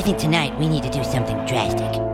I think tonight we need to do something drastic.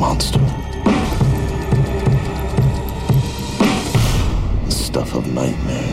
monster. The stuff of nightmares.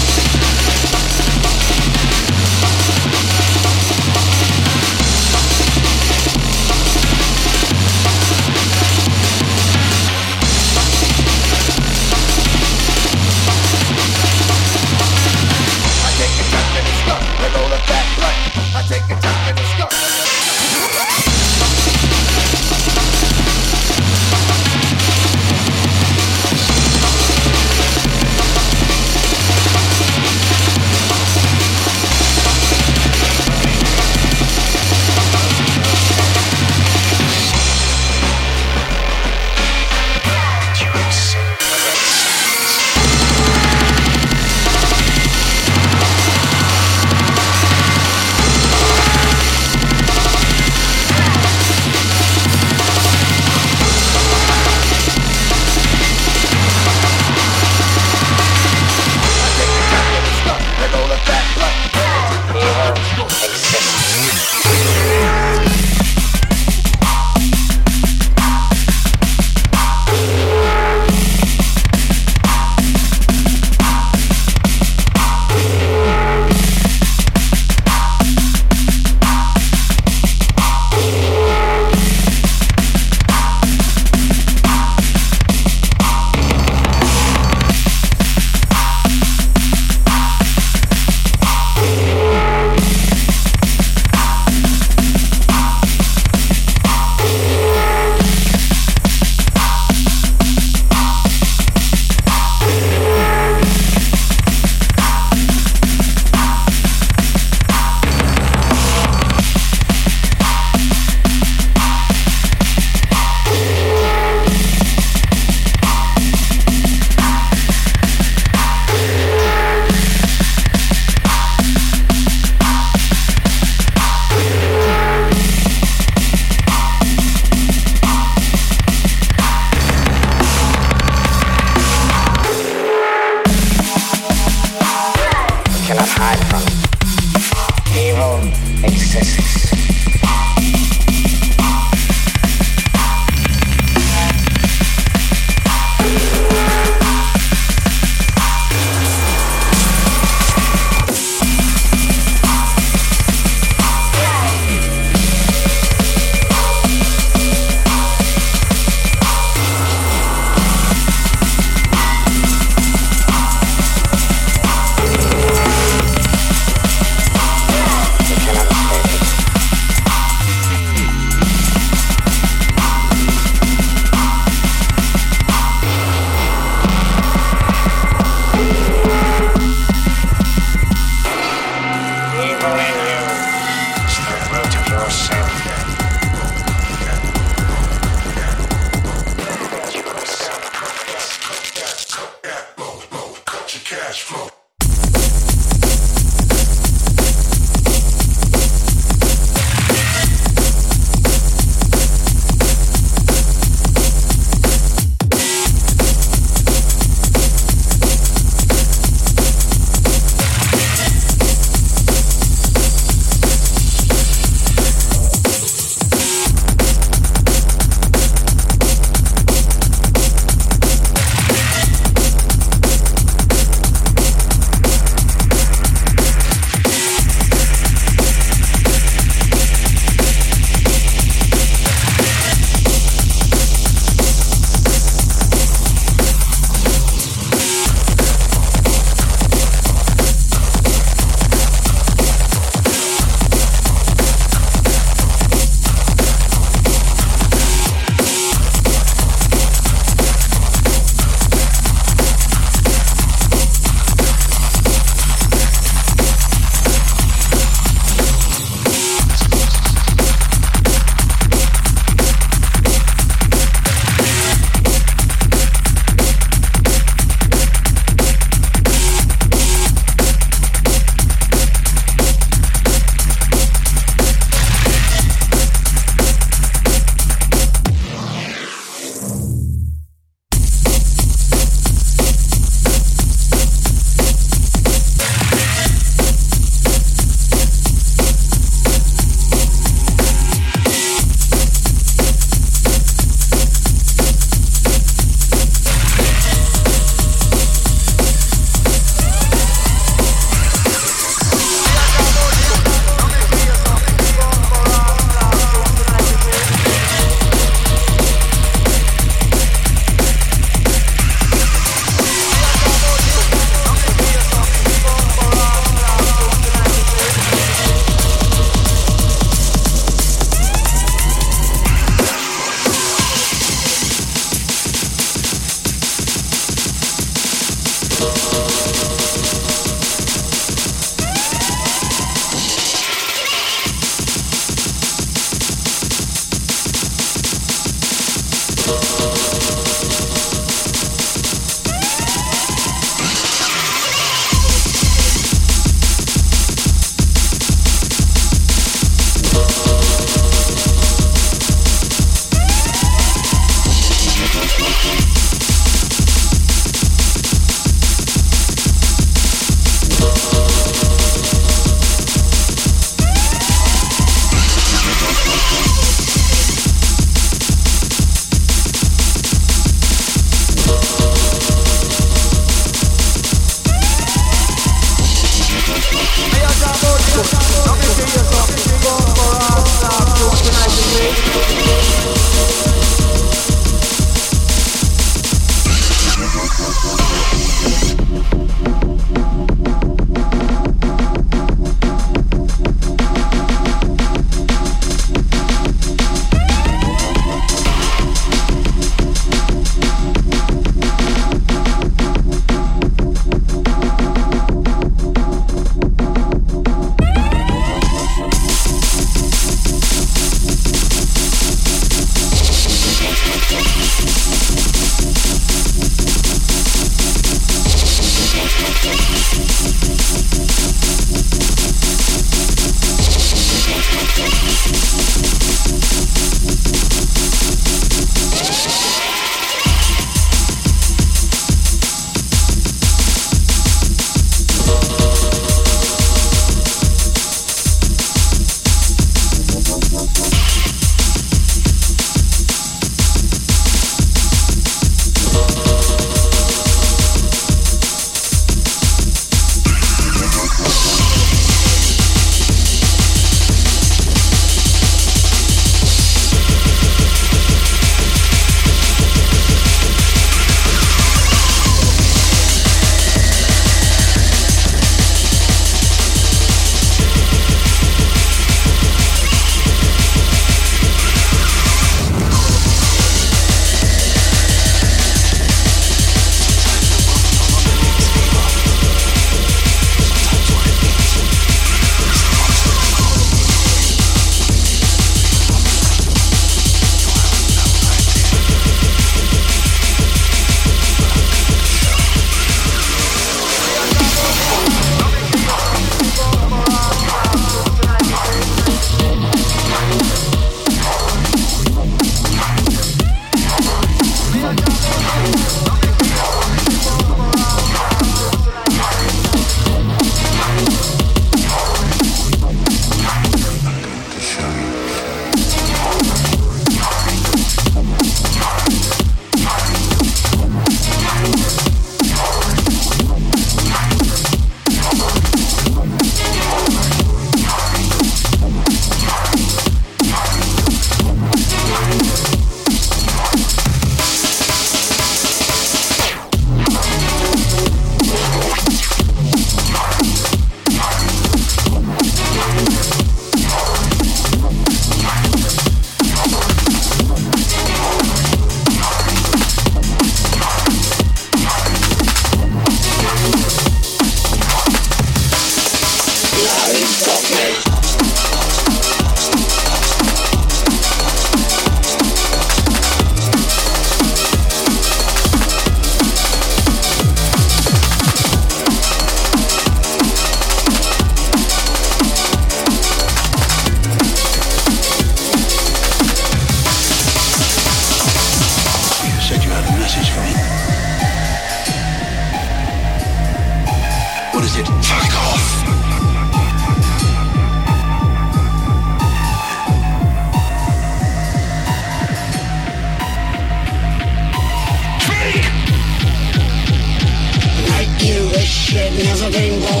lengua.